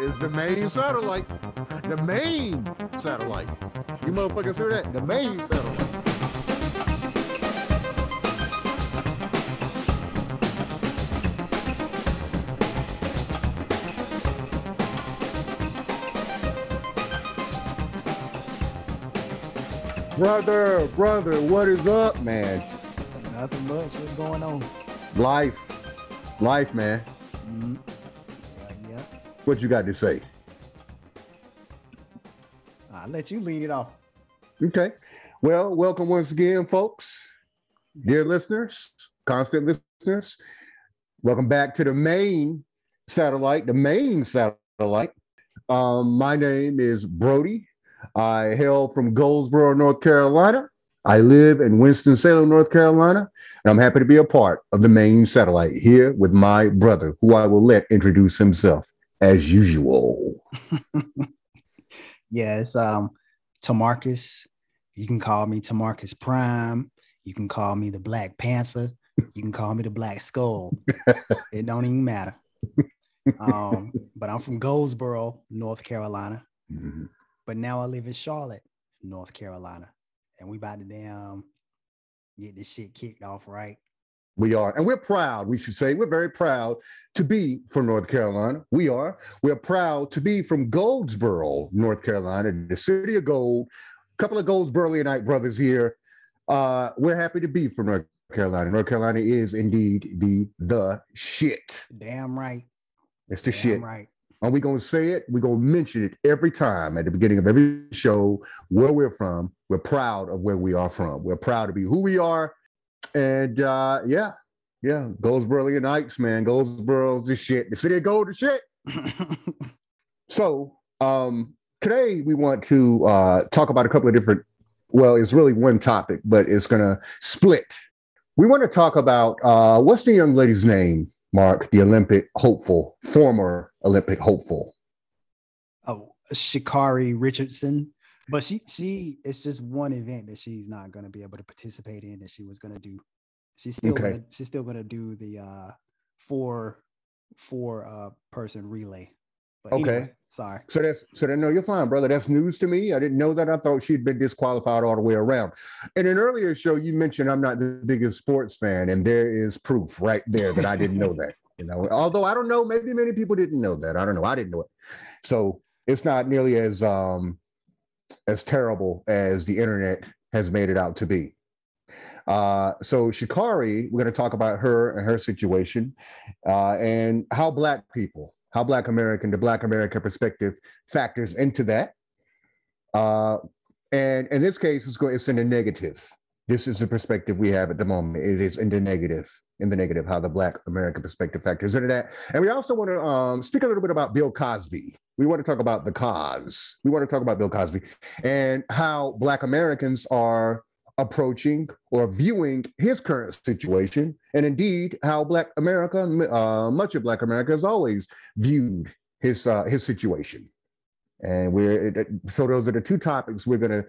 is the main satellite. The main satellite. You motherfuckers hear that? The main satellite. Brother, brother, what is up, man? Nothing much. What's going on? Life, life, man. Mm-hmm. Uh, yeah. What you got to say? I'll let you lead it off. Okay. Well, welcome once again, folks, dear listeners, constant listeners. Welcome back to the main satellite, the main satellite. Um, my name is Brody. I hail from Goldsboro, North Carolina. I live in Winston-Salem, North Carolina, and I'm happy to be a part of the main satellite here with my brother, who I will let introduce himself as usual. Yes, um, Tamarcus. You can call me Tamarcus Prime. You can call me the Black Panther. You can call me the Black Skull. it don't even matter. Um, but I'm from Goldsboro, North Carolina. Mhm. But now I live in Charlotte, North Carolina. And we about to damn get this shit kicked off right. We are, and we're proud, we should say, we're very proud to be from North Carolina. We are. We're proud to be from Goldsboro, North Carolina, the city of gold. A couple of Goldsboroughnite brothers here. Uh, we're happy to be from North Carolina. North Carolina is indeed the the shit. Damn right. It's the Damn shit. right. Are we gonna say it? We're gonna mention it every time at the beginning of every show where we're from. We're proud of where we are from. We're proud to be who we are. And uh yeah, yeah, Goldsboroites, man. Goldsboro's the shit. The city of gold, the shit. So um today we want to uh talk about a couple of different, well, it's really one topic, but it's gonna split. We want to talk about uh what's the young lady's name, Mark, the Olympic hopeful, former Olympic hopeful. oh, Sha'Carri Richardson. But she she it's just one event that she's not gonna be able to participate in that she was gonna do. She's still Okay. gonna she's still gonna do the uh four four uh person relay. But Okay. anyway, sorry. So that's so then no, you're fine, brother. That's news to me. I didn't know that. I thought she'd been disqualified all the way around. In an earlier show, you mentioned I'm not the biggest sports fan, and there is proof right there that I didn't know that. You know, although I don't know, maybe many people didn't know that. I don't know. I didn't know it. So it's not nearly as um as terrible as the internet has made it out to be. Uh, so Sha'Carri, we're going to talk about her and her situation, uh, and how Black people, how Black American, the Black American perspective factors into that. Uh, and in this case, it's going, it's in the negative. This is the perspective we have at the moment. It is in the negative, in the negative, how the Black American perspective factors into that. And we also want to um, speak a little bit about Bill Cosby. We want to talk about the cause. We want to talk about Bill Cosby and how Black Americans are approaching or viewing his current situation, and indeed how Black America, uh, much of Black America, has always viewed his uh, his situation. And we're so those are the two topics we're gonna.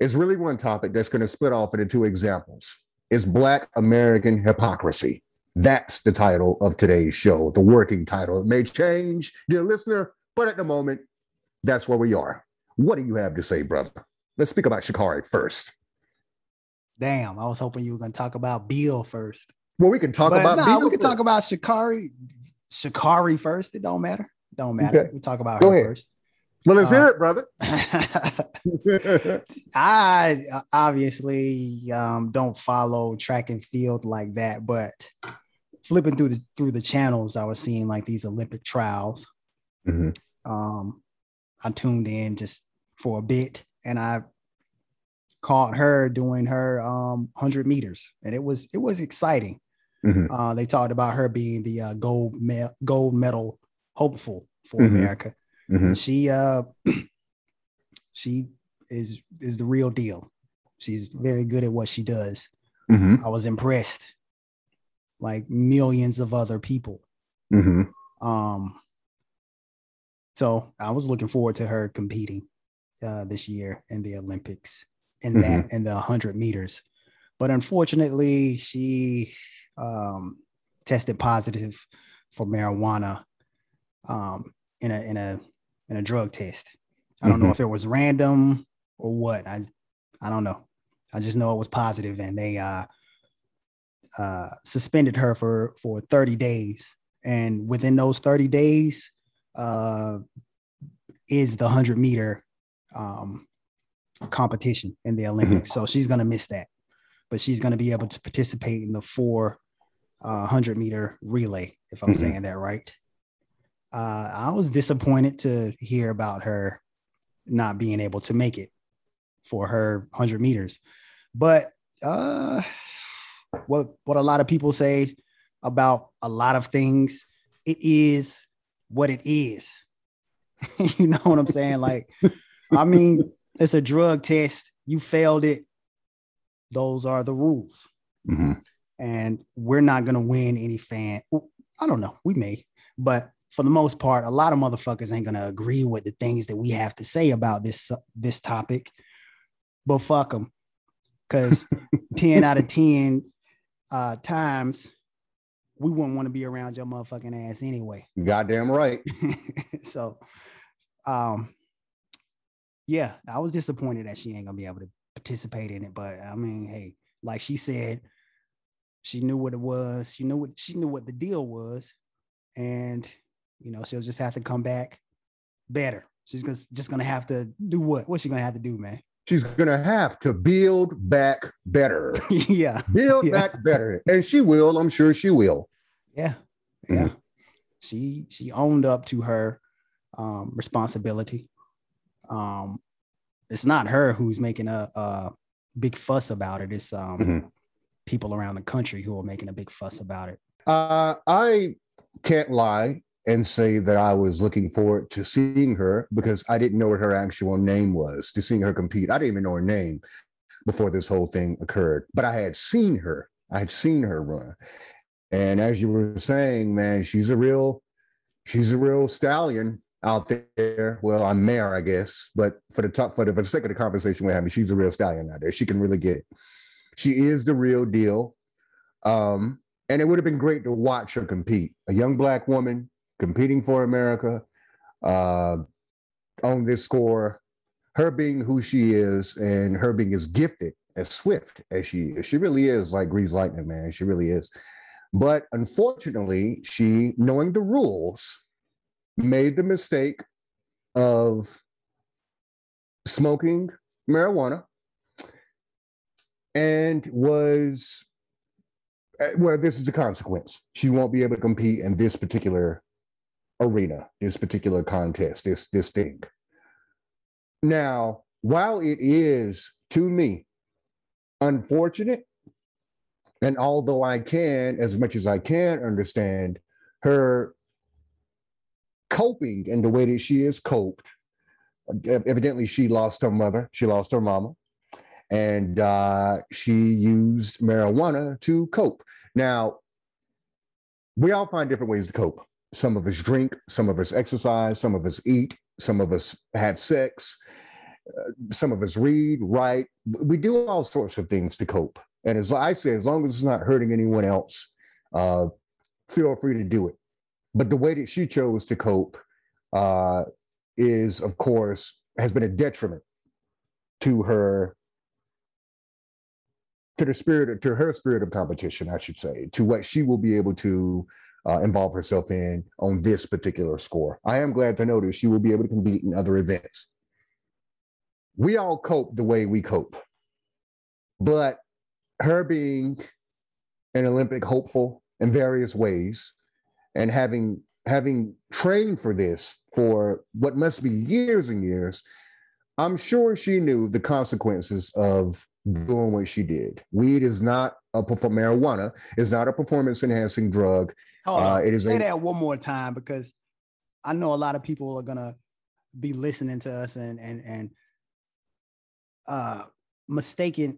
It's really one topic that's gonna split off into two examples. It's Black American hypocrisy. That's the title of today's show, the working title. It may change, dear listener, but at the moment, that's where we are. What do you have to say, brother? Let's speak about Sha'Carri first. Damn, I was hoping you were gonna talk about Bill first. Well, we can talk But about. nah, we can talk about Sha'Carri. Sha'Carri first. It don't matter. Don't matter. Okay. We talk about Go her ahead. first. Well, let's uh, hear it, brother. I obviously um, don't follow track and field like that, but flipping through the through the channels, I was seeing like these Olympic trials. Mhm. Um, I tuned in just for a bit, and I caught her doing her um, hundred meters, and it was it was exciting. Mhm. Uh, they talked about her being the uh, gold me- gold medal hopeful for Mhm. America. Mhm. She uh she is is the real deal. She's very good at what she does. Mhm. I was impressed, like millions of other people. Mhm. Um, so I was looking forward to her competing uh, this year in the Olympics in that in the hundred meters, but unfortunately, she um, tested positive for marijuana um, in a in a in a drug test. I don't mm-hmm. know if it was random or what. I I don't know. I just know it was positive, and they uh, uh, suspended her for for 30 days. And within those 30 days, uh, is the 100 meter um, competition in the Olympics. Mm-hmm. So she's going to miss that, but she's going to be able to participate in the four uh, 100 meter relay, if I'm mm-hmm. saying that right. Uh, I was disappointed to hear about her not being able to make it for her 100 meters. But uh, what what a lot of people say about a lot of things, it is what it is. you know what I'm saying? Like, I mean, it's a drug test. You failed it. Those are the rules. Mm-hmm. And we're not gonna win any fan. I don't know. We may, but for the most part, a lot of motherfuckers ain't gonna agree with the things that we have to say about this this topic. But fuck them, because ten out of ten uh, times we wouldn't want to be around your motherfucking ass anyway. Goddamn right. so, um, yeah, I was disappointed that she ain't gonna be able to participate in it. But I mean, hey, like she said, she knew what it was. She knew what she knew what the deal was, and you know she'll just have to come back better. She's just just gonna have to do what? What's she gonna have to do, man? She's gonna have to build back better. yeah, build yeah. back better, and she will. I'm sure she will. Yeah, yeah. Mm-hmm. She she owned up to her um, responsibility um, it's not her who's making a, a big fuss about it. It's um, mm-hmm. people around the country who are making a big fuss about it. Uh, I can't lie and say that I was looking forward to seeing her because I didn't know what her actual name was, to seeing her compete. I didn't even know her name before this whole thing occurred, but I had seen her. I had seen her run. And as you were saying, man, she's a real, she's a real stallion out there. Well, I'm mayor, I guess, but for the top for the, for the sake of the conversation we're having, she's a real stallion out there. She can really get it. She is the real deal. Um, and it would have been great to watch her compete. A young black woman competing for America uh, on this score, her being who she is and her being as gifted, as swift as she is. She really is like Grease Lightning, man. She really is. But unfortunately, she, knowing the rules, made the mistake of smoking marijuana and was uh, well this is a consequence. She won't be able to compete in this particular arena this particular contest this this thing. Now while it is to me unfortunate and although i can as much as i can understand her coping in the way that she is coped. Evidently, she lost her mother, she lost her mama, and uh, she used marijuana to cope. Now, we all find different ways to cope. Some of us drink, some of us exercise, some of us eat, some of us have sex, uh, some of us read, write. We do all sorts of things to cope. And as I say, as long as it's not hurting anyone else, uh, feel free to do it. But the way that she chose to cope uh, is, of course, has been a detriment to her to the spirit to her spirit of competition i should say to what she will be able to uh, involve herself in on this particular score. I am glad to notice she will be able to compete in other events. We all cope the way we cope. But her being an olympic hopeful in various ways and having having trained for this for what must be years and years, I'm sure she knew the consequences of doing what she did. Weed is not a marijuana is not a performance enhancing drug. Hold uh, on. It is Say a, that one more time because I know a lot of people are gonna be listening to us and and and uh mistaken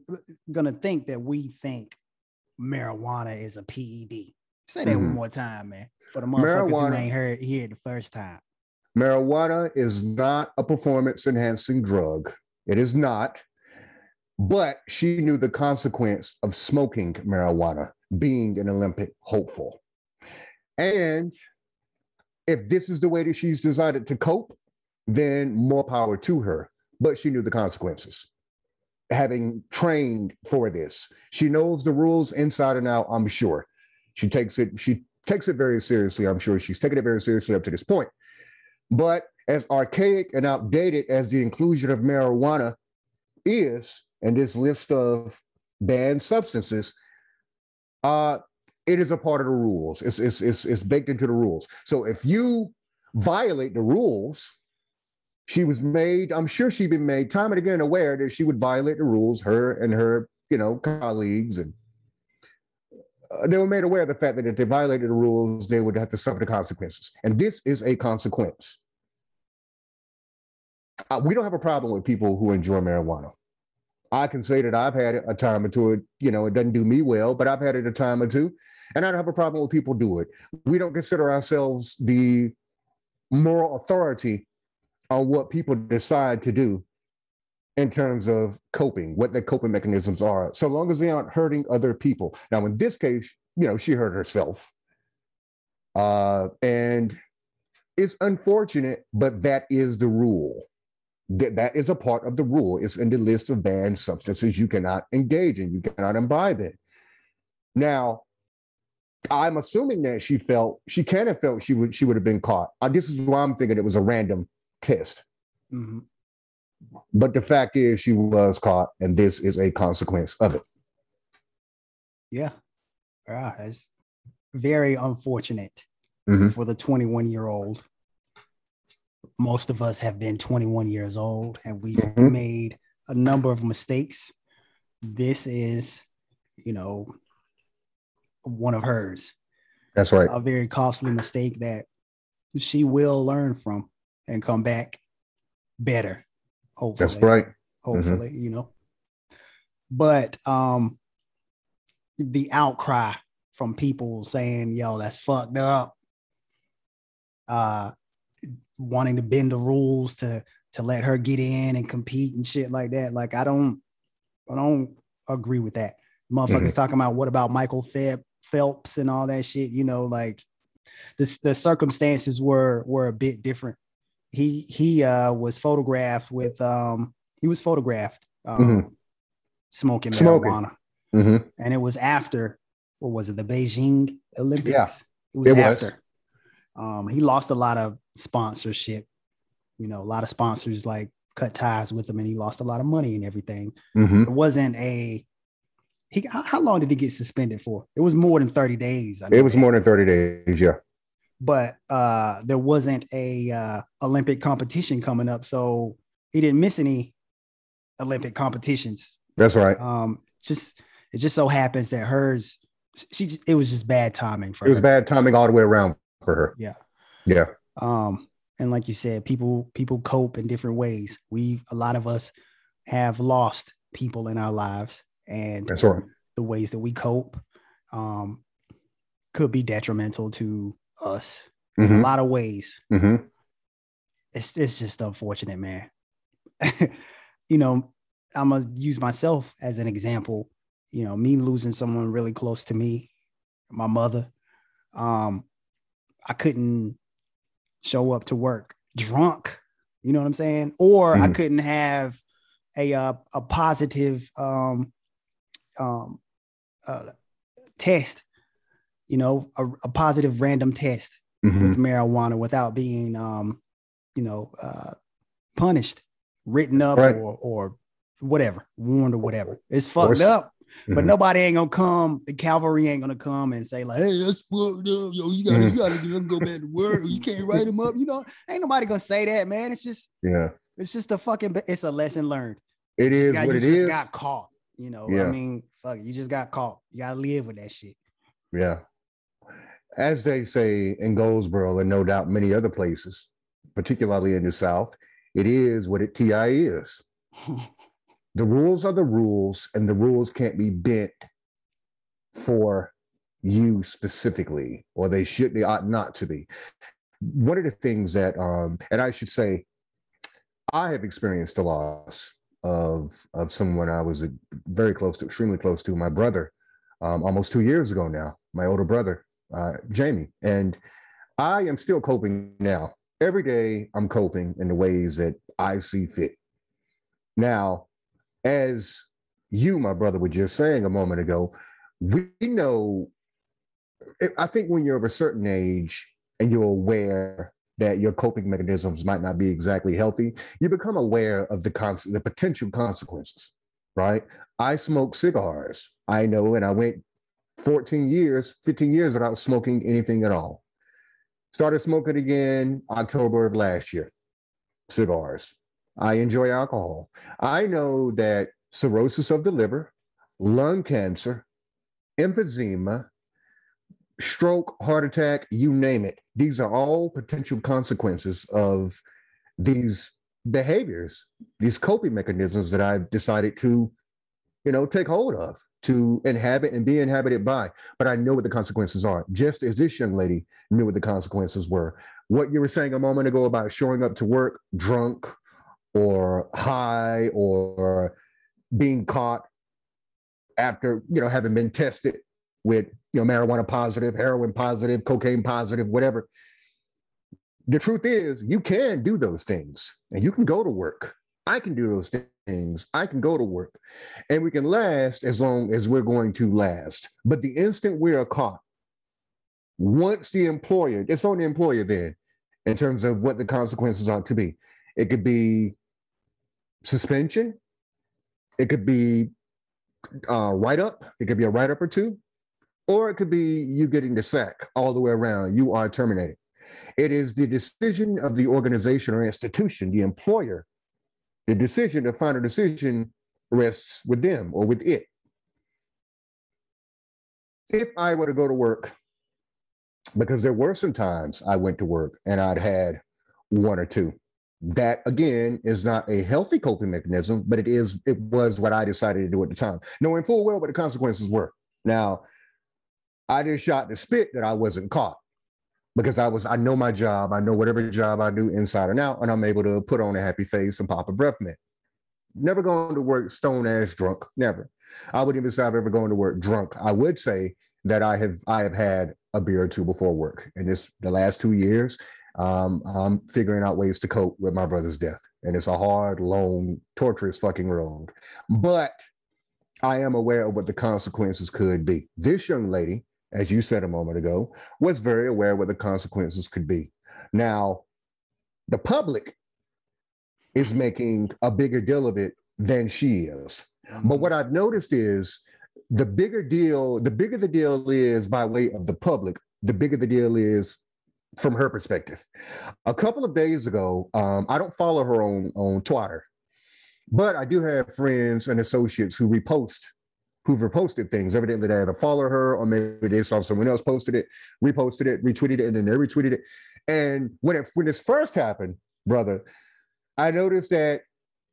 gonna think that we think marijuana is a PED. Say that mm-hmm. one more time, man. For the motherfuckers marijuana, who ain't heard here the first time. Marijuana is not a performance enhancing drug. It is not. But she knew the consequence of smoking marijuana, being an Olympic hopeful. And if this is the way that she's decided to cope, then more power to her. But she knew the consequences. Having trained for this, she knows the rules inside and out, I'm sure. She takes it, she takes it very seriously. I'm sure she's taken it very seriously up to this point. But as archaic and outdated as the inclusion of marijuana is in this list of banned substances, uh, it is a part of the rules. It's, it's, it's, it's baked into the rules. So if you violate the rules, she was made, I'm sure she'd been made time and again aware that she would violate the rules, her and her, you know, colleagues and uh, they were made aware of the fact that if they violated the rules, they would have to suffer the consequences. And this is a consequence. Uh, we don't have a problem with people who enjoy marijuana. I can say that I've had it a time or two. You know, it doesn't do me well, but I've had it a time or two, and I don't have a problem with people do it. We don't consider ourselves the moral authority on what people decide to do in terms of coping, what their coping mechanisms are, so long as they aren't hurting other people. Now, in this case, you know, she hurt herself. Uh, and it's unfortunate, but that is the rule. That, that is a part of the rule. It's in the list of banned substances you cannot engage in, you cannot imbibe in. Now, I'm assuming that she felt she can have felt she would she would have been caught. Uh, this is why I'm thinking it was a random test. Mm-hmm. But the fact is, she was caught, and this is a consequence of it. Yeah, yeah, it's very unfortunate mm-hmm. for the 21 year old. Most of us have been 21 years old, and we've mm-hmm. made a number of mistakes. This is, you know, one of hers. That's right. A very costly mistake that she will learn from and come back better. Hopefully. That's right. Hopefully, mm-hmm. you know. But um the outcry from people saying, yo, that's fucked up. Uh wanting to bend the rules to to let her get in and compete and shit like that. Like I don't I don't agree with that. Motherfuckers mm-hmm. talking about what about Michael Phelps and all that shit, you know, like this the circumstances were were a bit different he he uh, was photographed with um, he was photographed um, mm-hmm. smoking, smoking marijuana, mm-hmm. and it was after what was it the Beijing Olympics? Yeah, it was it after. Was. Um, he lost a lot of sponsorship. You know, a lot of sponsors like cut ties with him, and he lost a lot of money and everything. Mm-hmm. It wasn't a he. How, how, long did he get suspended for? It was more than thirty days. It was more than thirty days. Yeah but uh, there wasn't a uh, Olympic competition coming up, so he didn't miss any Olympic competitions. That's right. Um, just it just so happens that hers, she it was just bad timing for. It was bad timing all the way around for her. Yeah. Yeah. Um, and like you said, people people cope in different ways. We a lot of us have lost people in our lives, and that's right. The ways that we cope um, could be detrimental to us mm-hmm. in a lot of ways. Mm-hmm. It's it's just unfortunate, man. you know, I'm gonna use myself as an example. You know, me losing someone really close to me, my mother. Um, I couldn't show up to work drunk. You know what I'm saying? Or mm-hmm. I couldn't have a uh, a positive um, um, uh, test you know, a, a positive random test mm-hmm. with marijuana without being, um, you know, uh, punished, written up right. or, or whatever, warned or whatever. It's fucked up. Mm-hmm. But nobody ain't gonna come. The cavalry ain't gonna come and say like, "Hey, that's fucked up, yo. You gotta, mm-hmm. you gotta get them go back to work. You can't write them up." You know, ain't nobody gonna say that, man. It's just, yeah, it's just a fucking. It's a lesson learned. It is got, what you it just is. Got caught. You know, yeah. I mean, fuck, you just got caught. You gotta live with that shit. Yeah, as they say in Goldsboro and no doubt many other places, particularly in the South, it is what it TI is. the rules are the rules, and the rules can't be bent for you specifically, or they should, they ought not to be. One of the things that, um, and I should say, I have experienced the loss of of someone I was very close to, extremely close to, my brother, um, almost two years ago now, my older brother uh, Jamie, and I am still coping now. Every day, I'm coping in the ways that I see fit. Now, as you, my brother, were just saying a moment ago, we know. I think when you're of a certain age and you're aware that your coping mechanisms might not be exactly healthy, you become aware of the cons- the potential consequences. Right? I smoke cigars. I know, and I went 14 years, 15 years without smoking anything at all. Started smoking again October of last year. Cigars. I enjoy alcohol. I know that cirrhosis of the liver, lung cancer, emphysema, stroke, heart attack, you name it. These are all potential consequences of these behaviors, these coping mechanisms that I've decided to, you know, take hold of, to inhabit and be inhabited by. But I know what the consequences are, just as this young lady knew what the consequences were. What you were saying a moment ago about showing up to work drunk or high or being caught after, you know, having been tested with you know marijuana positive, heroin positive, cocaine positive, whatever. The truth is, you can do those things, and you can go to work. I can do those things. I can go to work, and we can last as long as we're going to last. But the instant we are caught, once the employer, it's on the employer then, in terms of what the consequences are to be. It could be suspension. It could be uh, write up. It could be a write up or two or it could be you getting the sack all the way around. You are terminated. It is the decision of the organization or institution, the employer. The decision, the final decision rests with them or with it. If I were to go to work, because there were some times I went to work and I'd had one or two. That again is not a healthy coping mechanism, but it is it was what I decided to do at the time, knowing full well what the consequences were. Now, I just shot the spit that I wasn't caught because I was I know my job. I know whatever job I do inside and out, and I'm able to put on a happy face and pop a breath mint. Never going to work stone ass drunk. Never. I wouldn't even say I've ever gone to work drunk. I would say that I have I have had a beer or two before work. And this the last two years, um, I'm figuring out ways to cope with my brother's death. And it's a hard, long, torturous fucking road. But I am aware of what the consequences could be. This young lady as you said a moment ago, was very aware what the consequences could be. Now, the public is making a bigger deal of it than she is. Mm-hmm. But what I've noticed is the bigger deal, the bigger the deal is by way of the public, the bigger the deal is from her perspective. A couple of days ago, um, I don't follow her on, on Twitter, but I do have friends and associates who repost who've reposted things. Evidently, they either follow her or maybe they saw someone else posted it, reposted it, retweeted it, and then they retweeted it. And when it when this first happened, brother, I noticed that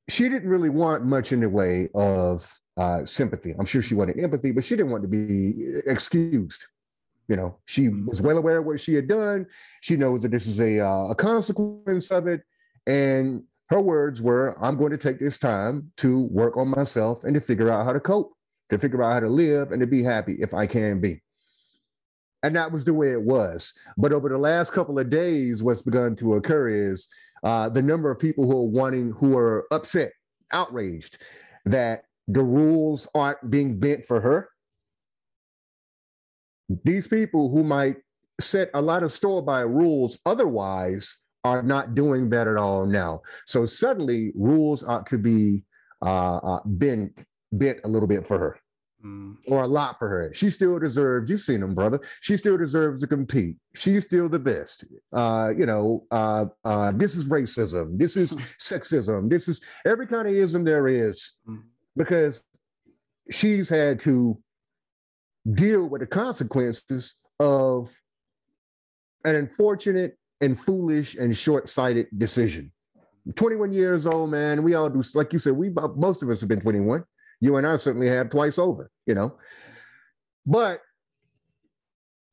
she didn't really want much in the way of uh, sympathy. I'm sure she wanted empathy, but she didn't want to be excused. You know, she mm-hmm. was well aware of what she had done. She knows that this is a, uh, a consequence of it. And her words were, I'm going to take this time to work on myself and to figure out how to cope to figure out how to live and to be happy if I can be. And that was the way it was. But over the last couple of days, what's begun to occur is uh, the number of people who are wanting, who are upset, outraged that the rules aren't being bent for her. These people who might set a lot of store by rules otherwise are not doing that at all now. So suddenly, rules ought to be uh, uh, bent bent a little bit for her. Mm. Or a lot for her. She still deserves, you've seen them, brother. She still deserves to compete. She's still the best. Uh, you know, uh, uh, this is racism. This is sexism. This is every kind of ism there is mm. because she's had to deal with the consequences of an unfortunate and foolish and short-sighted decision. 21 years old, man. We all do, like you said, we most of us have been 21 you and I certainly have twice over, you know. But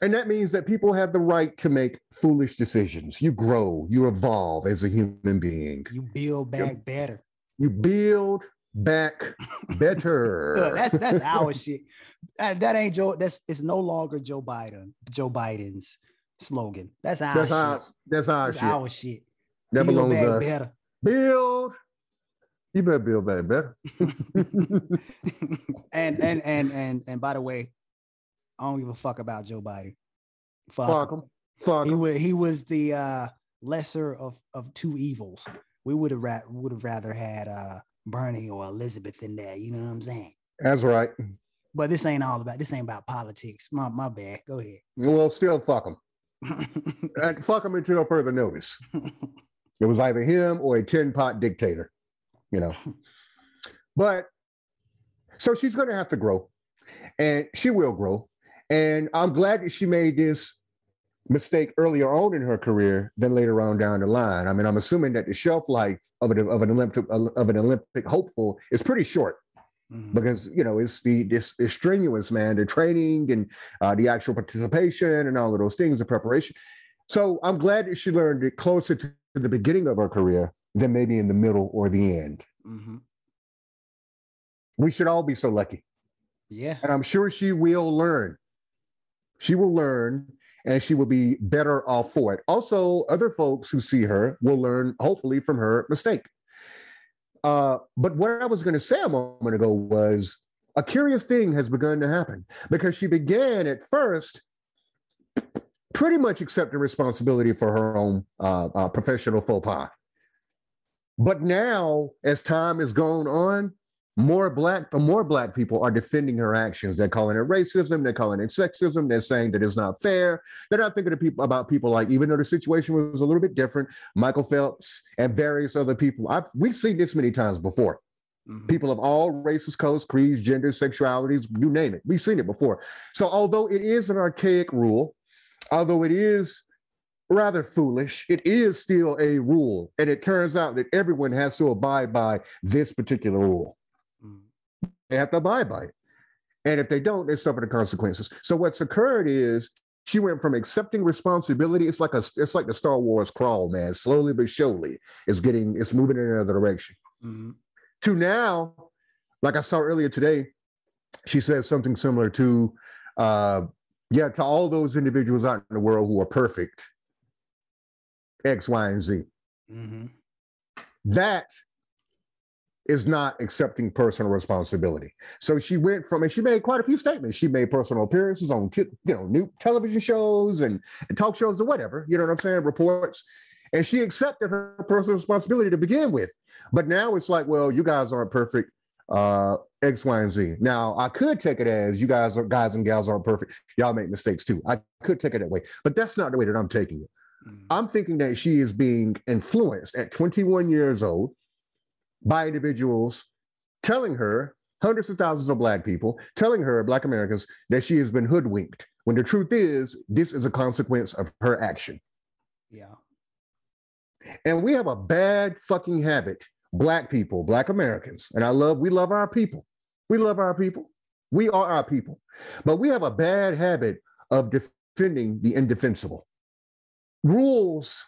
and that means that people have the right to make foolish decisions. You grow, you evolve as a human being. You build back you, better. You build back better. that's that's our shit. That, that ain't Joe. That's it's no longer Joe Biden. Joe Biden's slogan. That's our that's shit. our, that's our That's shit. our shit. that Build belongs back us. better. Build. You better build back better. and and and and and by the way, I don't give a fuck about Joe Biden. Fuck. Fuck him. Fuck He 'em. was he was the uh, lesser of of two evils. We would have ra- would have rather had uh, Bernie or Elizabeth in there. You know what I'm saying? That's right. But this ain't all about this ain't about politics. My my bad. Go ahead. Well, still fuck. And fuck them until further notice. It was either him or a tin pot dictator, you know. But so she's going to have to grow, and she will grow. And I'm glad that she made this mistake earlier on in her career than later on down the line. I mean, I'm assuming that the shelf life of an of an Olympic of an Olympic hopeful is pretty short Mhm. because you know it's the this it's strenuous man the training and uh, the actual participation and all of those things the preparation so i'm glad that she learned it closer to the beginning of her career than maybe in the middle or the end. Mhm. we should all be so lucky. Yeah. and i'm sure she will learn. She will learn and she will be better off for it. Also other folks who see her will learn hopefully from her mistake. Uh, but what i was going to say a moment ago was a curious thing has begun to happen because she began at first pretty much accepting responsibility for her own uh, uh, professional faux pas but now as time has gone on more black more black people are defending her actions. They're calling it racism they're calling it sexism they're saying that it's not fair. They're not thinking of people about people like even though the situation was a little bit different michael phelps and various other people I've, we've seen this many times before. Mhm. people of all races codes creeds genders sexualities you name it we've seen it before. So although it is an archaic rule although it is rather foolish it is still a rule and it turns out that everyone has to abide by this particular rule Mhm. they have to abide by it. And if they don't, they suffer the consequences. So what's occurred is she went from accepting responsibility. It's like a it's like the Star Wars crawl, man. Slowly but surely, it's getting it's moving in another direction. Mhm. To now, like I saw earlier today, she says something similar to, uh, yeah, to all those individuals out in the world who are perfect, X, Y, and Z. Mhm. that is not accepting personal responsibility. So she went from, and she made quite a few statements. She made personal appearances on, t- you know, new television shows and, and talk shows or whatever. You know what I'm saying? Reports, and she accepted her personal responsibility to begin with. But now it's like, well, you guys aren't perfect. Uh, X, Y, and Z. Now I could take it as you guys are guys and gals aren't perfect. Y'all make mistakes too. I could take it that way, but that's not the way that I'm taking it. Mhm. I'm thinking that she is being influenced at 21 years old by individuals telling her, hundreds of thousands of Black people, telling her, Black Americans, that she has been hoodwinked. When the truth is, this is a consequence of her action. Yeah. And we have a bad fucking habit, Black people, Black Americans, and I love, we love our people. We love our people. We are our people. But we have a bad habit of defending the indefensible. Rules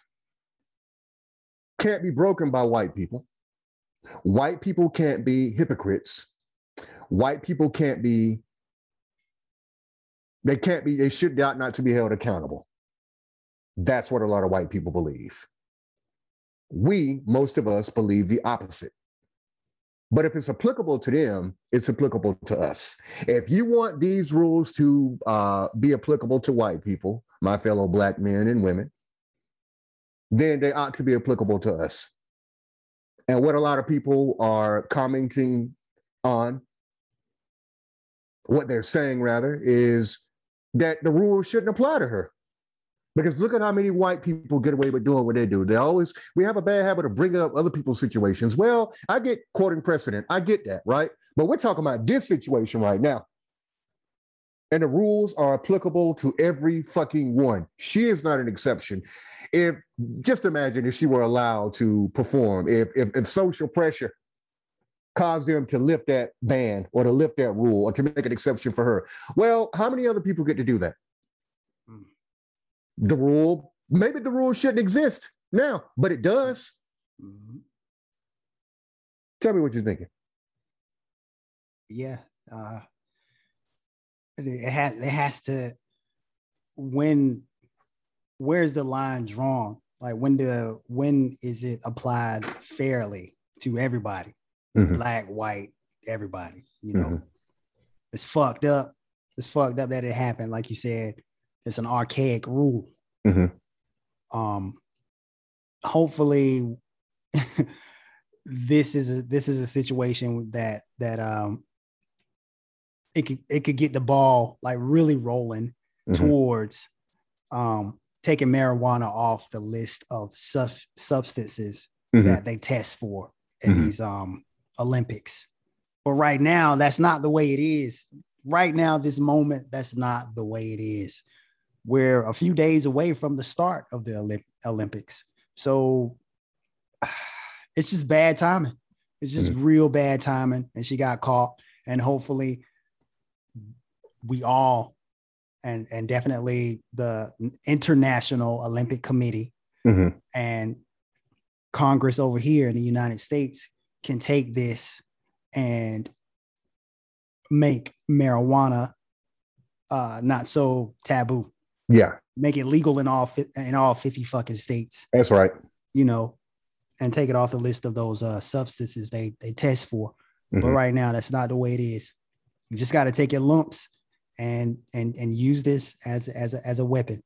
can't be broken by white people. White people can't be hypocrites. White people can't be, they can't be, they should not, not to be held accountable. That's what a lot of white people believe. We, most of us, believe the opposite. But if it's applicable to them, it's applicable to us. If you want these rules to uh, be applicable to white people, my fellow black men and women, then they ought to be applicable to us. And what a lot of people are commenting on, what they're saying rather, is that the rules shouldn't apply to her. Because look at how many white people get away with doing what they do. They always, we have a bad habit of bringing up other people's situations. Well, I get quoting precedent. I get that, right? But we're talking about this situation right now. And the rules are applicable to every fucking one. She is not an exception. If just imagine if she were allowed to perform, if if, if social pressure caused them to lift that ban or to lift that rule or to make an exception for her. Well, how many other people get to do that? Mm. The rule, maybe the rule shouldn't exist now, but it does. Mhm. Tell me what you're thinking. yeah, uh, it, has it has to when where's the line drawn? Like when the when is it applied fairly to everybody, Mhm. black, white, everybody? You know, Mhm. it's fucked up. It's fucked up that it happened. Like you said, it's an archaic rule. Mhm. Um, hopefully, this is a this is a situation that that um it could it could get the ball like really rolling Mhm. towards um taking marijuana off the list of sub- substances Mhm. that they test for in Mhm. these um Olympics. But right now, that's not the way it is. Right now, this moment, that's not the way it is. We're a few days away from the start of the Olymp- Olympics. So it's just bad timing. It's just real bad timing. And she got caught. And hopefully, we all, and, and definitely the International Olympic Committee Mhm. and Congress over here in the United States can take this and make marijuana uh, not so taboo. Yeah, Make it legal in all in all fifty fucking states, that's right. you know, and take it off the list of those uh, substances they they test for. But Mhm. right now, that's not the way it is. You just got to take your lumps and and and use this as as a, as a weapon.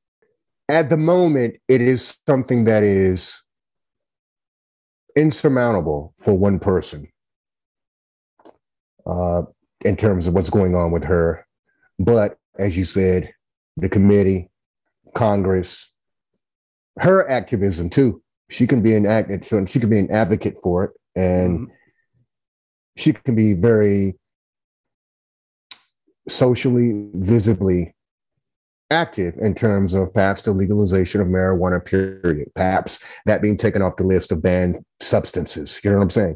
At the moment, it is something that is insurmountable for one person uh, in terms of what's going on with her. But as you said, the committee, Congress, her activism too. She can be an act. She can be an advocate for it, and Mhm. she can be very socially, visibly active in terms of perhaps the legalization of marijuana, period. Perhaps that being taken off the list of banned substances. You know what I'm saying?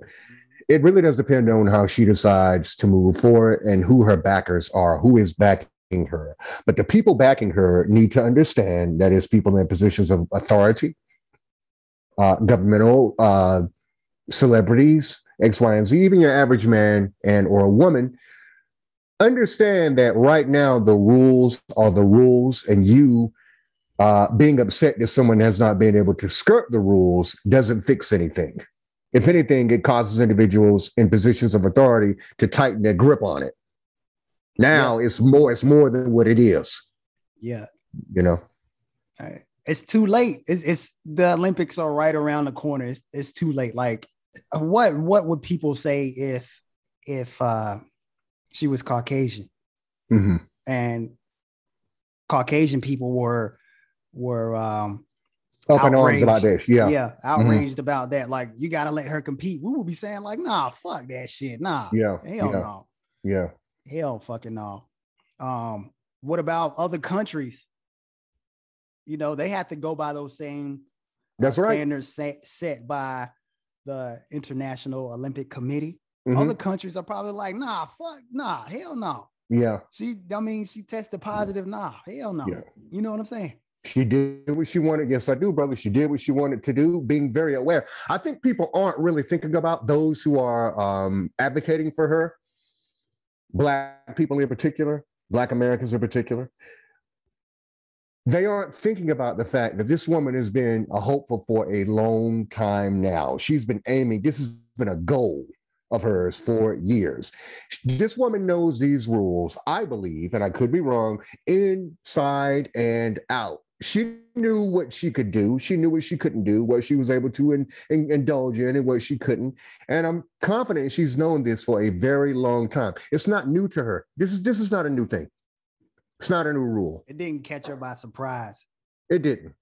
It really does depend on how she decides to move forward and who her backers are, who is backing her. But the people backing her need to understand that is people in positions of authority, uh, governmental uh, celebrities, X, Y, and Z, even your average man and or a woman understand that right now the rules are the rules and you uh, being upset that someone has not been able to skirt the rules doesn't fix anything if anything it causes individuals in positions of authority to tighten their grip on it now it's more it's more than what it is Yeah, you know All right. It's too late. It's, it's the Olympics are right around the corner. It's, it's too late. Like, what what would people say if if uh, she was Caucasian Mhm. and Caucasian people were were um, up in arms about this yeah yeah, outraged about that. Like, you got to let her compete. We would be saying like, nah, fuck that shit. Nah, yeah hell yeah no, yeah hell fucking no. Um, what about other countries? You know, they have to go by those same That's uh, right. standards set, set by the International Olympic Committee. Mhm. Other countries are probably like, nah, fuck, nah, hell no. yeah She, I mean, she tested positive, nah, hell no. Yeah. You know what I'm saying? She did what she wanted. Yes, I do, brother. She did what she wanted to do, being very aware. I think people aren't really thinking about those who are um, advocating for her, Black people in particular, Black Americans in particular. They aren't thinking about the fact that this woman has been a hopeful for a long time now. She's been aiming, this has been a goal of hers for years. This woman knows these rules, I believe, and I could be wrong, inside and out. She knew what she could do. She knew what she couldn't do, what she was able to in, in- indulge in, and what she couldn't. And I'm confident she's known this for a very long time. It's not new to her. This is this is not a new thing. It's not a new rule. It didn't catch her by surprise. It didn't.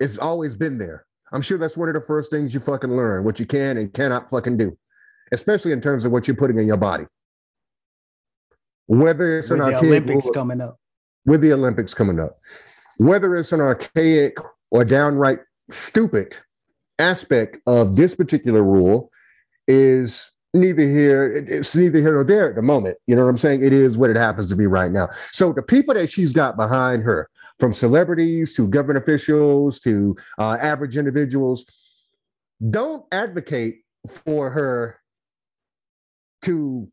It's always been there. I'm sure that's one of the first things you fucking learn, what you can and cannot fucking do, especially in terms of what you're putting in your body. Whether it's With an the archaic Olympics rule- coming up. with the Olympics coming up, whether it's an archaic or downright stupid aspect of this particular rule, is neither here. It's neither here nor there at the moment. You know what I'm saying? It is what it happens to be right now. So the people that she's got behind her, from celebrities to government officials to uh, average individuals, don't advocate for her to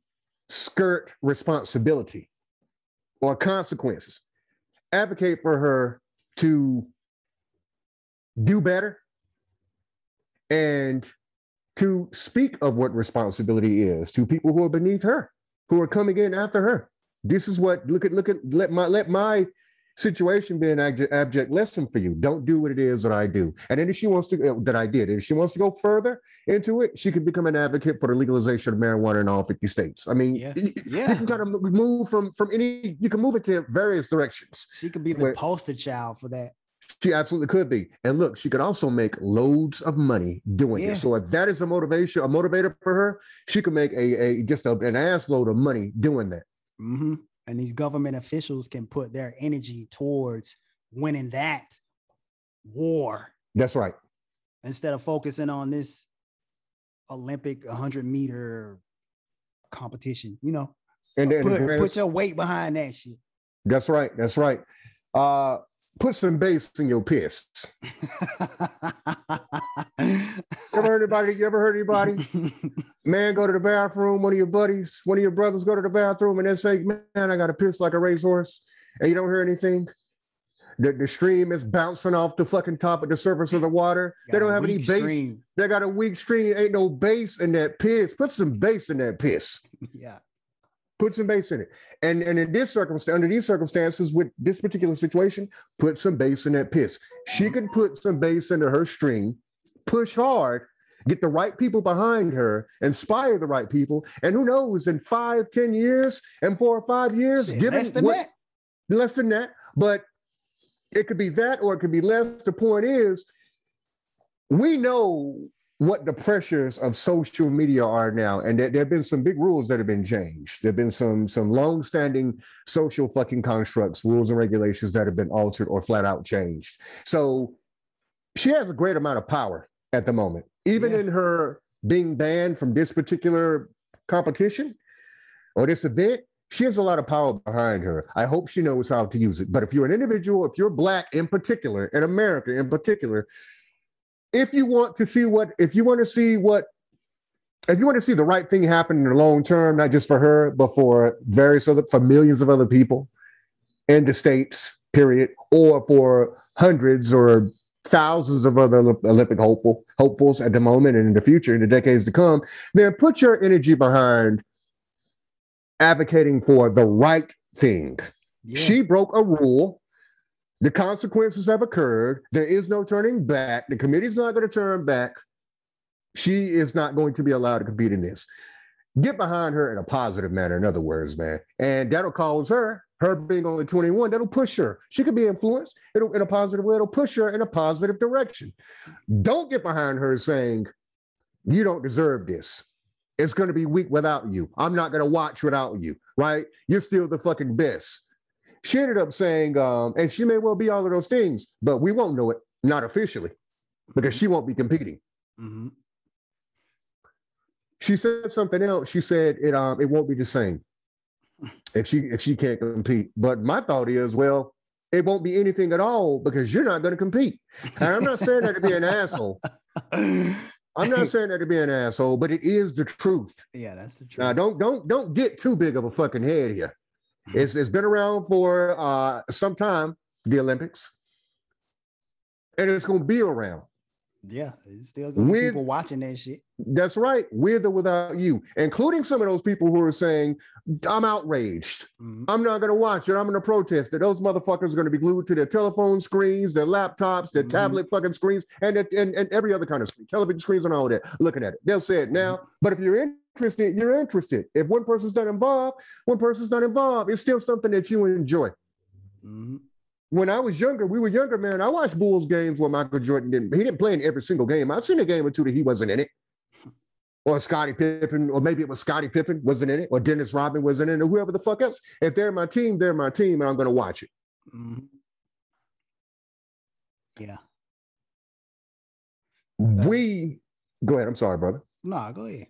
skirt responsibility or consequences. Advocate for her to do better and to speak of what responsibility is to people who are beneath her, who are coming in after her. This is what look at look at let my let my situation be an abject lesson for you. Don't do what it is that I do. And then if she wants to, uh, that I did, if she wants to go further into it, she can become an advocate for the legalization of marijuana in all 50 states. I mean, yeah, yeah. you can kind of move from, from any, you can move it to various directions. She could be the poster child for that. She absolutely could be. And look, she could also make loads of money doing yeah. it. So if that is a motivation, a motivator for her, she could make a, a just a, an ass load of money doing that. Mm-hmm and these government officials can put their energy towards winning that war. That's right. Instead of focusing on this Olympic 100 meter competition, you know, and then put, put your weight behind that shit. That's right. That's right. Uh, put some bass in your piss. ever heard anybody? You ever heard anybody? Man, go to the bathroom. One of your buddies, one of your brothers, go to the bathroom and they say, "Man, I got to piss like a racehorse," and you don't hear anything. The, the stream is bouncing off the fucking top of the surface of the water. Got they don't have any bass. Stream. They got a weak stream. Ain't no bass in that piss. Put some bass in that piss. Yeah. Put some bass in it. And, and in this circumstance, under these circumstances, with this particular situation, put some bass in that piss. She can put some bass into her string, push hard, get the right people behind her, inspire the right people. And who knows, in five, ten years, and four or five years, given less than what, that. Less than that. But it could be that or it could be less. The point is, we know what the pressures of social media are now and there, there have been some big rules that have been changed there have been some some long-standing social fucking constructs rules and regulations that have been altered or flat out changed so she has a great amount of power at the moment even yeah. in her being banned from this particular competition or this event she has a lot of power behind her. I hope she knows how to use it. But if you're an individual, if you're black in particular, in America in particular, if you want to see what, if you want to see what, if you want to see the right thing happen in the long term, not just for her, but for various other, for millions of other people in the states, period, or for hundreds or thousands of other Olympic hopeful hopefuls at the moment and in the future, in the decades to come, then put your energy behind advocating for the right thing. Yeah. She broke a rule the consequences have occurred. There is no turning back. The committee's not going to turn back. She is not going to be allowed to compete in this. Get behind her in a positive manner, in other words, man. And that'll cause her, her being only 21, that'll push her. She could be influenced it'll, in a positive way. It'll push her in a positive direction. Don't get behind her saying, you don't deserve this. It's going to be weak without you. I'm not going to watch without you, right? You're still the fucking best she ended up saying, um, and she may well be all of those things, but we won't know it, not officially, because mm-hmm. she won't be competing. Mm-hmm. She said something else. She said it um it won't be the same if she if she can't compete. But my thought is, well, it won't be anything at all because you're not going to compete. And I'm not saying that to be an asshole. I'm not saying that to be an asshole, but it is the truth. Yeah, that's the truth. Now, don't don't don't get too big of a fucking head here. It's, it's been around for uh, some time, the Olympics, and it's going to be around. Yeah, it's still going to be people watching that shit. That's right, with or without you, including some of those people who are saying, "I'm outraged. Mm-hmm. I'm not going to watch it. I'm going to protest it." Those motherfuckers are going to be glued to their telephone screens, their laptops, their mm-hmm. tablet fucking screens, and, and and every other kind of screen, television screens, and all of that. Looking at it, they'll say it now. Mm-hmm. But if you're in interested, you're interested. If one person's not involved, one person's not involved, it's still something that you enjoy. Mm-hmm. When I was younger, we were younger, man. I watched Bulls games where Michael Jordan didn't. He didn't play in every single game. I've seen a game or two that he wasn't in it, or Scottie Pippen, or maybe it was Scottie Pippen wasn't in it, or Dennis Rodman wasn't in it, or whoever the fuck else. If they're my team, they're my team, and I'm going to watch it. Mm-hmm. Yeah. We go ahead. I'm sorry, brother. No, go ahead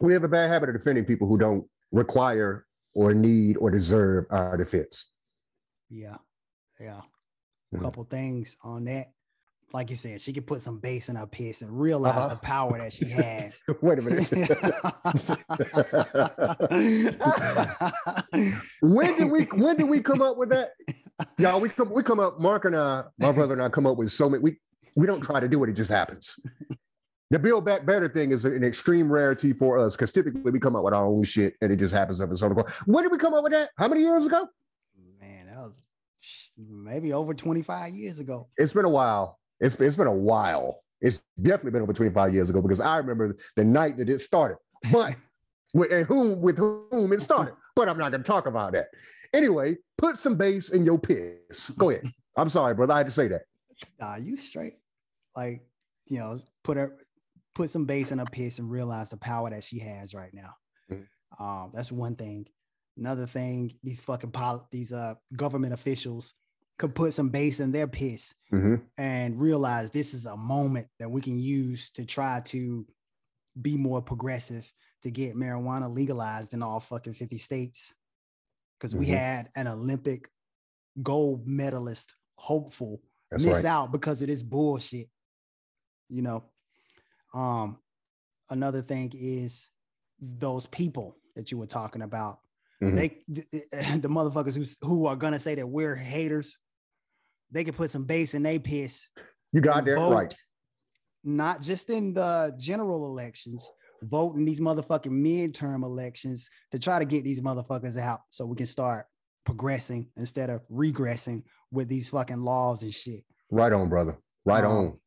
we have a bad habit of defending people who don't require or need or deserve our defense. Yeah. Yeah. A couple things on that. like you said, she could put some bass in her piss and realize Uh-huh. the power that she has. Wait a minute. when did we when did we come up with that? Y'all, we come we come up, Mark and I, my brother and I come up with so many. We we don't try to do it, it just happens. The Build Back Better thing is an extreme rarity for us because typically we come up with our own shit and it just happens up every so often. When did we come up with that? How many years ago? Man, that was maybe over 25 years ago. It's been a while. It's, it's been a while. It's definitely been over 25 years ago because I remember the night that it started. But with and whom with whom it started. But I'm not gonna talk about that. Anyway, put some bass in your piss. Go ahead. I'm sorry, brother. I had to say that. Nah, you straight. Like, you know, put her put some bass in her piss and realize the power that she has right now. Mhm. Um, that's one thing. Another thing, these fucking pol- these uh government officials could put some bass in their piss Mhm. and realize this is a moment that we can use to try to be more progressive to get marijuana legalized in all fucking 50 states. Because we Mhm. had an Olympic gold medalist hopeful That's miss right. out because of this bullshit. You know. Um, another thing is those people that you were talking about. Mhm. They the, the motherfuckers who's who are gonna say that we're haters, they can put some bass in they piss. You got that right. Not just in the general elections, vote in these motherfucking midterm elections to try to get these motherfuckers out so we can start progressing instead of regressing with these fucking laws and shit. Right on, brother. Right Um,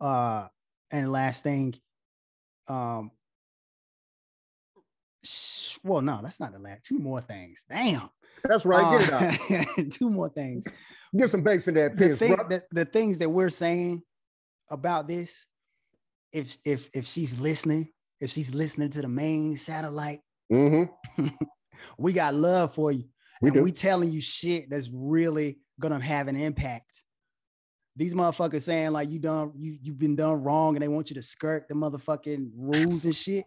on. uh and last thing um sh- well no that's not the last two more things damn That's right. Get it out. Uh, two more things Get some bass in that the, piss, thing, bro. the, the things that we're saying about this if if if she's listening if she's listening to the main satellite Mm-hmm. we got love for you We and do. we telling you shit that's really gonna have an impact. These motherfuckers saying like you done you you've been done wrong and they want you to skirt the motherfucking rules and shit.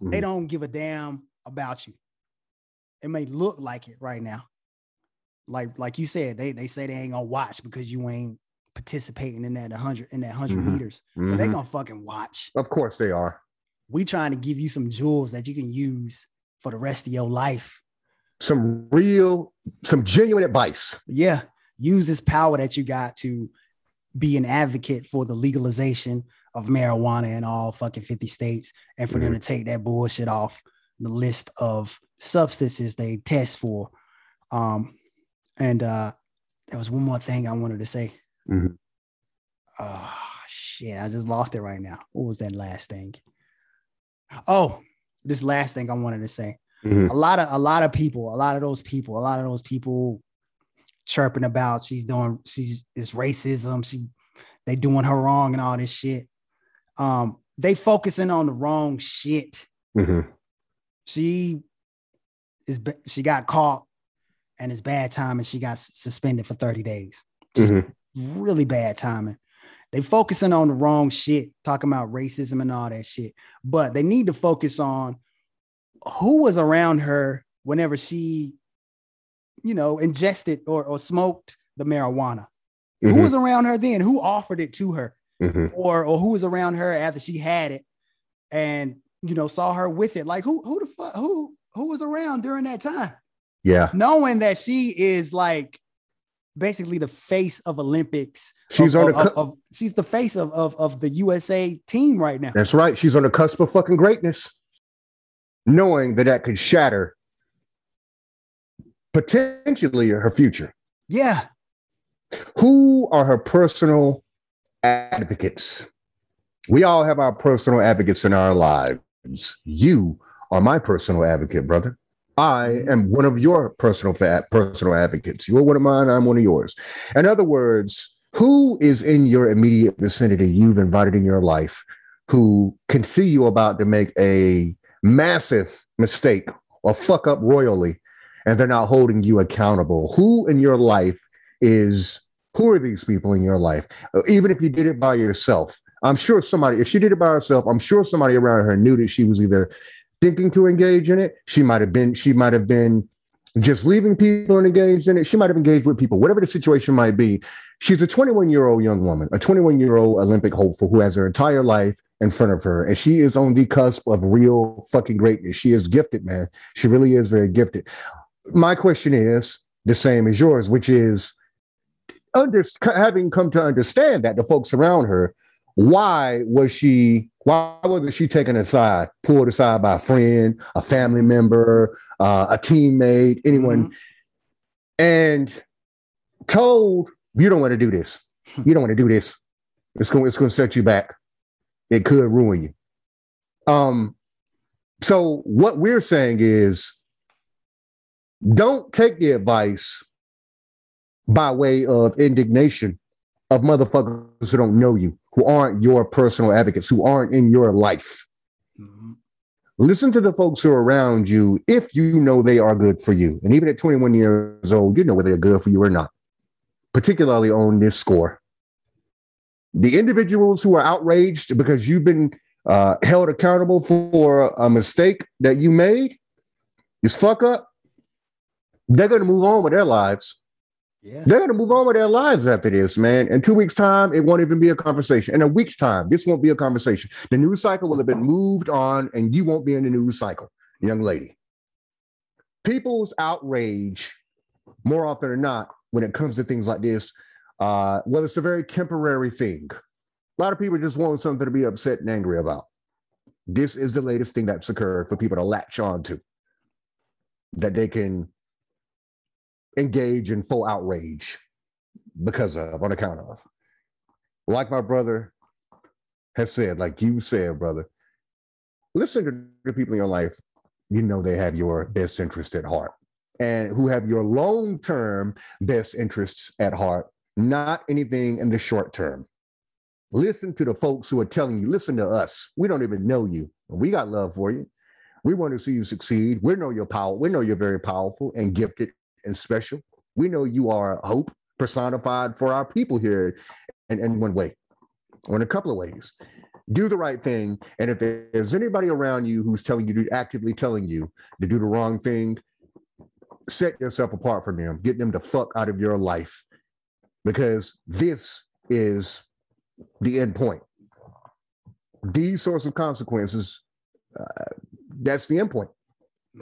They Mhm. don't give a damn about you. It may look like it right now. Like like you said, they they say they ain't gonna watch because you ain't participating in that 100 in that 100 Mhm. meters. But they gonna fucking watch. Of course they are. We trying to give you some jewels that you can use for the rest of your life. Some real, some genuine advice. yeah use this power that you got to be an advocate for the legalization of marijuana in all fucking 50 states and for them to take that bullshit off the list of substances they test for. Um and uh there was one more thing i wanted to say. Mhm. oh shit. I just lost it right now. What was that last thing? Oh this last thing i wanted to say. Mhm. a lot of a lot of people, a lot of those people, a lot of those people chirping about she's doing she's it's racism, she they doing her wrong and all this shit. Um, they focusing on the wrong shit. Mhm. She is she got caught and it's bad timing. She got suspended for 30 days. Just Mhm. really bad timing. They focusing on the wrong shit, talking about racism and all that shit. But they need to focus on who was around her whenever she, you know, ingested or, or smoked the marijuana. Who Mhm. was around her then? Who offered it to her? Mhm. Or or who was around her after she had it and you know saw her with it? Like who who the fuck who who was around during that time? Yeah. Knowing that she is like basically the face of Olympics. She's of- on the of- cu- of- she's the face of, of of the USA team right now. That's right. She's on the cusp of fucking greatness, knowing that that could shatter potentially her future. Yeah. Who are her personal advocates? We all have our personal advocates in our lives. You are my personal advocate, brother. I mm-hmm. am one of your personal fa- personal advocates. You're one of mine. I'm one of yours. In other words, who is in your immediate vicinity you've invited in your life who can see you about to make a massive mistake or fuck up royally and they're not holding you accountable? Who in your life is who are these people in your life? Uh, Even if you did it by yourself, I'm sure somebody, if she did it by herself, I'm sure somebody around her knew that she was either thinking to engage in it. She might have been, she might have been just leaving people and engaged in it. She might have engaged with people, whatever the situation might be. She's a 21 year old young woman, a 21 year old Olympic hopeful who has her entire life in front of her. And she is on the cusp of real fucking greatness. She is gifted, man. She really is very gifted. My question is the same as yours, which is under, having come to understand that the folks around her, why was she, why was she taken aside, pulled aside by a friend, a family member, uh, a teammate, anyone, mm-hmm. and told you don't want to do this. You don't want to do this. It's going. It's going to set you back. It could ruin you. Um. So what we're saying is, don't take the advice by way of indignation of motherfuckers who don't know you, who aren't your personal advocates, who aren't in your life. Mm-hmm. Listen to the folks who are around you if you know they are good for you. And even at 21 years old, you know whether they're good for you or not, particularly on this score. The individuals who are outraged because you've been uh, held accountable for a mistake that you made, is fuck up, they're going to move on with their lives. Yeah. They're going to move on with their lives after this, man. In two weeks' time, it won't even be a conversation. In a week's time, this won't be a conversation. The news cycle will have been moved on, and you won't be in the news cycle, young lady. People's outrage, more often than not, when it comes to things like this, uh, well, it's a very temporary thing. A lot of people just want something to be upset and angry about. This is the latest thing that's occurred for people to latch on to that they can engage in full outrage because of, on account of. Like my brother has said, like you said, brother, listen to the people in your life, you know they have your best interest at heart and who have your long term best interests at heart, not anything in the short term. Listen to the folks who are telling you, listen to us. We don't even know you. We got love for you. We want to see you succeed. We know you're powerful. We know you're very powerful and gifted and special. We know you are hope personified for our people here in, in one way or in a couple of ways. Do the right thing. And if there's anybody around you who's telling you, to, actively telling you to do the wrong thing, set yourself apart from them. Get them to fuck out of your life because this is the end point. These sorts of consequences, uh, that's the end point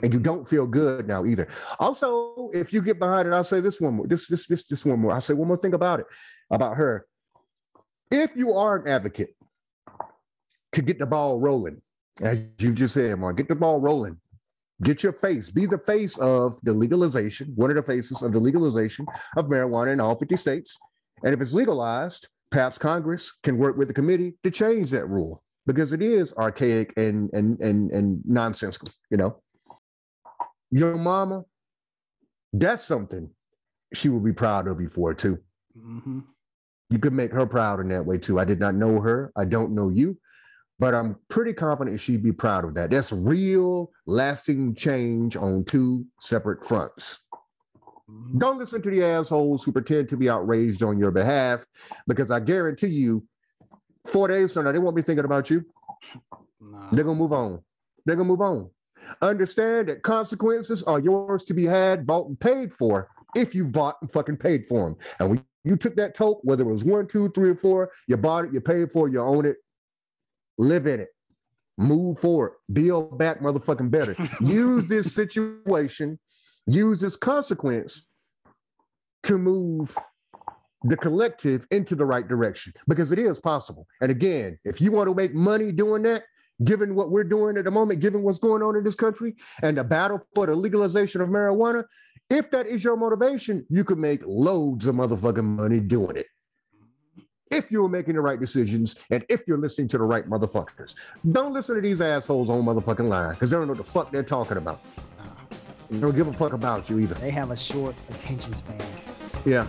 and you don't feel good now either. Also, if you get behind it, I'll say this one more. This this this this one more. I'll say one more thing about it, about her. If you are an advocate to get the ball rolling, as you just said, Mark, get the ball rolling. Get your face, be the face of the legalization, one of the faces of the legalization of marijuana in all 50 states. And if it's legalized, perhaps Congress can work with the committee to change that rule because it is archaic and and and and nonsensical, you know your mama, that's something she would be proud of you for too. Mm-hmm. You could make her proud in that way too. I did not know her. I don't know you, but I'm pretty confident she'd be proud of that. That's real, lasting change on two separate fronts. Mm-hmm. Don't listen to the assholes who pretend to be outraged on your behalf, because I guarantee you, four days from now, they won't be thinking about you. They're gonna move on. They're gonna move on. Understand that consequences are yours to be had, bought, and paid for if you bought and fucking paid for them. And when you took that tote, whether it was one, two, three, or four, you bought it, you paid for it, you own it, live in it, move forward, build back motherfucking better. use this situation, use this consequence to move the collective into the right direction because it is possible. And again, if you want to make money doing that, given what we're doing at the moment, given what's going on in this country and the battle for the legalization of marijuana, if that is your motivation, you could make loads of motherfucking money doing it. If you're making the right decisions and if you're listening to the right motherfuckers. Don't listen to these assholes on motherfucking line because they don't know what the fuck they're talking about. They don't give a fuck about you either. They have a short attention span. Yeah.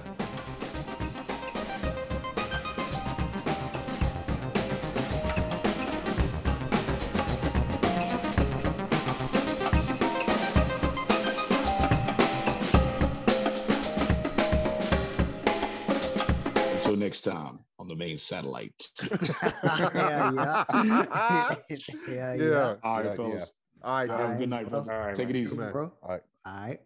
Next on the main satellite. yeah, yeah. yeah, yeah. All right, yeah, fellas. Yeah. All right, All right, good night, bro. All right, Take it easy, bro. All right. All right.